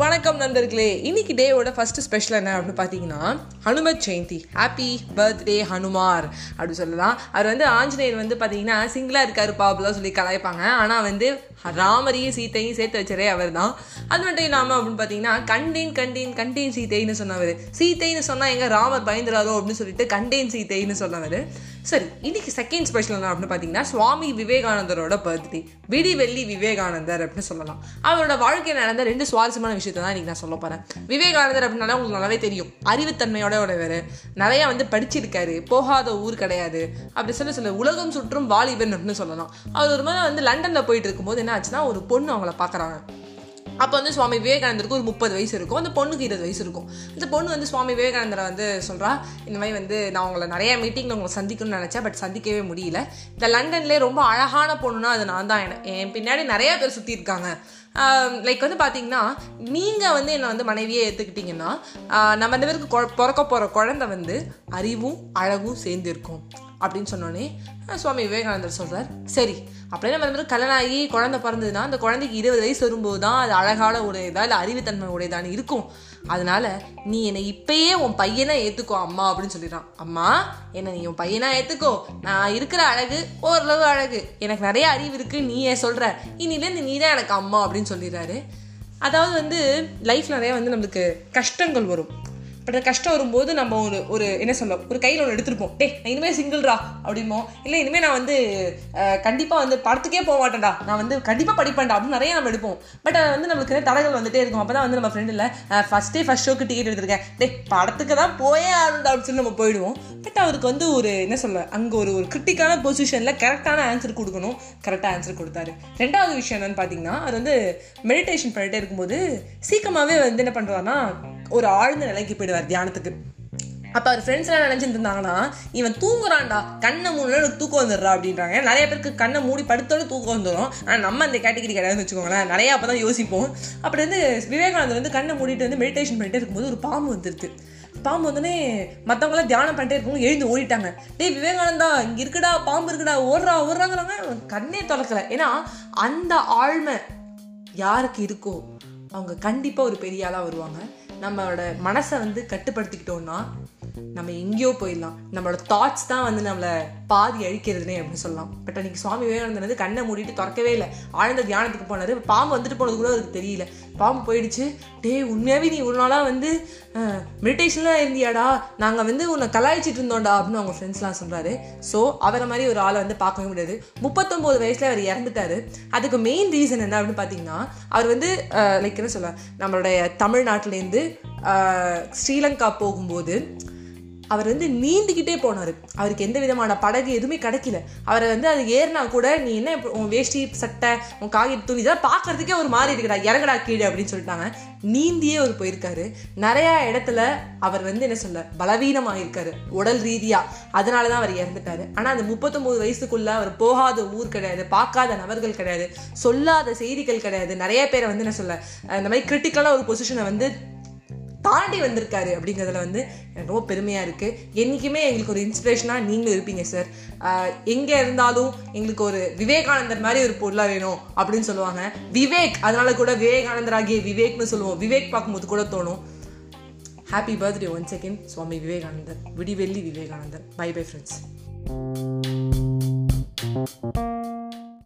வணக்கம் நண்பர்களே. இன்னைக்கு டேவோட ஃபர்ஸ்ட் ஸ்பெஷல் என்ன அப்படின்னு பார்த்தீங்கன்னா ஹனுமத் ஜெயந்தி. ஹாப்பி பர்த்டே ஹனுமார் அப்படின்னு சொல்லலாம். அவர் வந்து ஆஞ்சநேயர் வந்து பார்த்தீங்கன்னா சிங்கிளாக இருக்காருப்பா அப்படிலாம் சொல்லி கலாய்ப்பாங்க. ஆனால் வந்து ராமரையும் சீத்தையும் சேர்த்து வச்சரே அவர் தான் அது மட்டும் இல்லாமல் அப்படின்னு பார்த்தீங்கன்னா கண்டேன் கண்டேன் கண்டேன் சீத்தைன்னு சொன்னவர். சீத்தைன்னு சொன்னால் எங்கே ராமர் பயந்துராரோ அப்படின்னு சொல்லிட்டு கண்டேன் சீத்தைன்னு சொன்னவர். சரி இன்னைக்கு செகண்ட் ஸ்பெஷல் என்ன அப்படின்னு பார்த்தீங்கன்னா சுவாமி விவேகானந்தரோட பர்த்டே விடி வெள்ளி விவேகானந்தர் அப்படின்னு சொல்லலாம். அவரோட வாழ்க்கையில் நடந்த ரெண்டு சுவாரஸ்யமான விஷயத்தை தான் இன்னைக்கு நான் சொல்ல போகிறேன் விவேகானந்தர் அப்படின்னாலே உங்களுக்கு நல்லாவே தெரியும். அறிவுத்தன்மையோட உடையவர். நிறையா வந்து படிச்சிருக்காரு. போகாத ஊர் கிடையாது. அப்படி சொல்லி சொல்ல உலகம் சுற்றும் வாலிபன் அப்படின்னு சொல்லலாம். அவர் ஒரு மாதிரி வந்து லண்டனில் போயிட்டு இருக்கும்போது என்ன ஆச்சுன்னா ஒரு பொண்ணு அவங்கள பார்க்குறாங்க. அப்போ வந்து சுவாமி விவேகானந்தருக்கு ஒரு முப்பது வயசு இருக்கும். அந்த பொண்ணுக்கு இருபது வயசு இருக்கும். அந்த பொண்ணு வந்து சுவாமி விவேகானந்தரை வந்து சொல்கிறா இந்த மாதிரி வந்து நான் உங்களை நிறைய மீட்டிங்கில் உங்களை சந்திக்கணும்னு நினச்சேன் பட் சந்திக்கவே முடியல. இந்த லண்டன்லேயே ரொம்ப அழகான பொண்ணுனா அது நான் தான். என் பின்னாடி நிறைய பேர் சுற்றி இருக்காங்க. லைக் வந்து பார்த்தீங்கன்னா நீங்கள் வந்து என்னை வந்து மனைவியே ஏற்றுக்கிட்டீங்கன்னா நம்ம ரெண்டு பேருக்கு கொ- பிறக்க போகிற குழந்தை வந்து அறிவும் அழகும் சேர்ந்து இருக்கும் அப்படின்னு சொன்னோன்னே சுவாமி விவேகானந்தர் சொல்கிறார் சரி அப்படியே நம்ம வந்து பேரும் கல்யாணம் ஆகி குழந்தை பிறந்ததுன்னா அந்த குழந்தைக்கு இருபது வயசு வரும்போது தான் அது அழகான உடையதா இல்லை அறிவுத்தன்மை உடையதான்னு இருக்கும். அதனால நீ என்னை இப்பயே உன் பையனை ஏற்றுக்கோ அம்மா அப்படின்னு சொல்லிடுறான். அம்மா என்னை நீ உன் பையனா ஏற்றுக்கோ நான் இருக்கிற அழகு ஓரளவு அழகு. எனக்கு நிறைய அறிவு இருக்கு நீ ஏன் சொல்கிற இனிலேருந்து நீ தான் எனக்கு அம்மா அப்படின்னு சொல்லிடுறாரு. அதாவது வந்து லைஃப் நிறைய வந்து நம்மளுக்கு கஷ்டங்கள் வரும். பட் கஷ்டம் வரும்போது நம்ம ஒரு ஒரு என்ன சொல்ல ஒரு கையில் ஒன்று எடுத்துருப்போம். டே நான் இனிமேல் சிங்கிள்ரா அப்படிமோ இல்லை இனிமேல் நான் வந்து கண்டிப்பாக வந்து படத்துக்கே போக மாட்டேன்டா. நான் வந்து கண்டிப்பாக படிப்பேன்டா அப்படின்னு நிறைய நம்ம எடுப்போம். பட் அது வந்து நம்மளுக்கு தடைகள் வந்துட்டே இருக்கும். அப்போ தான் வந்து நம்ம ஃப்ரெண்டில் ஃபஸ்ட்டே ஃபஸ்ட் ஷோக்கு டிக்கெட் எடுத்திருக்கேன். டே படத்துக்கு தான் போயே ஆகணும்டா அப்படின்னு சொல்லி நம்ம போயிடுவோம். பட் அவருக்கு வந்து ஒரு என்ன சொல்ல அங்கே ஒரு ஒரு கிரிட்டிக்கான பொசிஷனில் கரெக்டான ஆன்சர் கொடுக்கணும். கரெக்டாக ஆன்சர் கொடுத்தாரு. ரெண்டாவது விஷயம் என்னன்னு பார்த்தீங்கன்னா அது வந்து மெடிடேஷன் பண்ணிட்டே இருக்கும்போது சீக்கிரமாகவே வந்து என்ன பண்ணுறாருன்னா ஒரு ஆழ்ந்த நிலைக்கு போயிடுவார் தியானத்துக்கு. அப்போ அவர் ஃப்ரெண்ட்ஸ் எல்லாம் நினைச்சிட்டு இருந்தாங்கன்னா இவன் தூங்குறான்டா கண்ணை மூணு எனக்கு தூக்கம் வந்துடுறா அப்படின்றாங்க. நிறைய பேருக்கு கண்ணை மூடி படுத்தோட தூக்கம் வந்துடும் ஆனால் நம்ம அந்த கேட்டகரி கிடையாதுன்னு வச்சுக்கோங்களேன். நிறைய அப்போ தான் யோசிப்போம். அப்படி வந்து விவேகானந்தர் வந்து கண்ணை மூடிட்டு வந்து மெடிடேஷன் பண்ணிட்டே இருக்கும்போது ஒரு பாம்பு வந்துருக்கு பாம்பு வந்தோடனே மற்றவங்களாம் தியானம் பண்ணிட்டே இருக்கவங்க எழுந்து ஓடிட்டாங்க. டேய் விவேகானந்தா இங்கே இருக்குடா பாம்பு இருக்குடா ஓடுறா ஓடுறாங்கிறாங்க. அவன் கண்ணே திறக்கல. ஏன்னா அந்த ஆழ்மை யாருக்கு இருக்கோ அவங்க கண்டிப்பாக ஒரு பெரிய ஆளாக வருவாங்க. நம்மளோட மனசை வந்து கட்டுப்படுத்திக்கிட்டோம்னா நம்ம எங்கேயோ போயிடலாம். நம்மளோட தாட்ஸ் தான் வந்து நம்மளை பாதி அழிக்கிறதுனே அப்படின்னு சொல்லலாம். பட் அன்னைக்கு சுவாமி விவேகானந்தர் வந்து கண்ணை மூடிட்டு திறக்கவே இல்லை. ஆழ்ந்த தியானத்துக்கு போனாரு. பாம்பு வந்துட்டு போனது கூட அதுக்கு தெரியல. பாம்பு போயிடுச்சு. டே உண்மையாவே நீ ஒரு நாளாக வந்து மெடிடேஷன்லாம் இருந்தியாடா? நாங்கள் வந்து உன்னை கலாய்ச்சிட்டு இருந்தோம்டா அப்படின்னு அவங்க ஃப்ரெண்ட்ஸ்லாம் சொல்கிறாரு ஸோ அவரை மாதிரி ஒரு ஆளை வந்து பார்க்கவே முடியாது. முப்பத்தொம்போது வயசில் அவர் இறந்துட்டாரு. அதுக்கு மெயின் ரீசன் என்ன அப்படின்னு பார்த்தீங்கன்னா அவர் வந்து லைக் என்ன சொல்ல நம்மளுடைய தமிழ்நாட்டிலேருந்து ஸ்ரீலங்கா போகும்போது அவர் வந்து நீந்திக்கிட்டே போனார். அவருக்கு எந்த விதமான படகு எதுவுமே கிடைக்கல. அவரை வந்து அது ஏறினா கூட நீ என்ன உன் வேஷ்டி சட்டை உன் காகித துணி இதெல்லாம் பார்க்கறதுக்கே ஒரு மாதிரி இருக்குடா இறங்கடா கீழே அப்படின்னு சொல்லிட்டாங்க. நீந்தியே அவர் போயிருக்காரு. நிறைய இடத்துல அவர் வந்து என்ன சொல்ல பலவீனமாயிருக்காரு உடல் ரீதியா. அதனால தான் அவர் இறந்துட்டாரு. ஆனால் அந்த முப்பத்தொம்போது வயசுக்குள்ள அவர் போகாத ஊர் கிடையாது பார்க்காத நபர்கள் கிடையாது சொல்லாத செய்திகள் கிடையாது. நிறைய பேரை வந்து என்ன சொல்ல இந்த மாதிரி கிரிட்டிக்கலாக ஒரு பொசிஷனை வந்து தாண்டி வந்திருக்காரு அப்படிங்கிறதுல வந்து எனக்கு ரொம்ப பெருமையாக இருக்குது என்றைக்குமே எங்களுக்கு ஒரு இன்ஸ்பிரேஷனாக நீங்களும் இருப்பீங்க சார் எங்கே இருந்தாலும் எங்களுக்கு ஒரு விவேகானந்தர் மாதிரி ஒரு பொருளாக வேணும் அப்படின்னு சொல்லுவாங்க. விவேக் அதனால கூட விவேகானந்தர் ஆகிய விவேக்னு சொல்லுவோம். விவேக் பார்க்கும்போது கூட தோணும். Happy birthday one second Swami விவேகானந்தர். விடிவெள்ளி விவேகானந்தர். By bye friends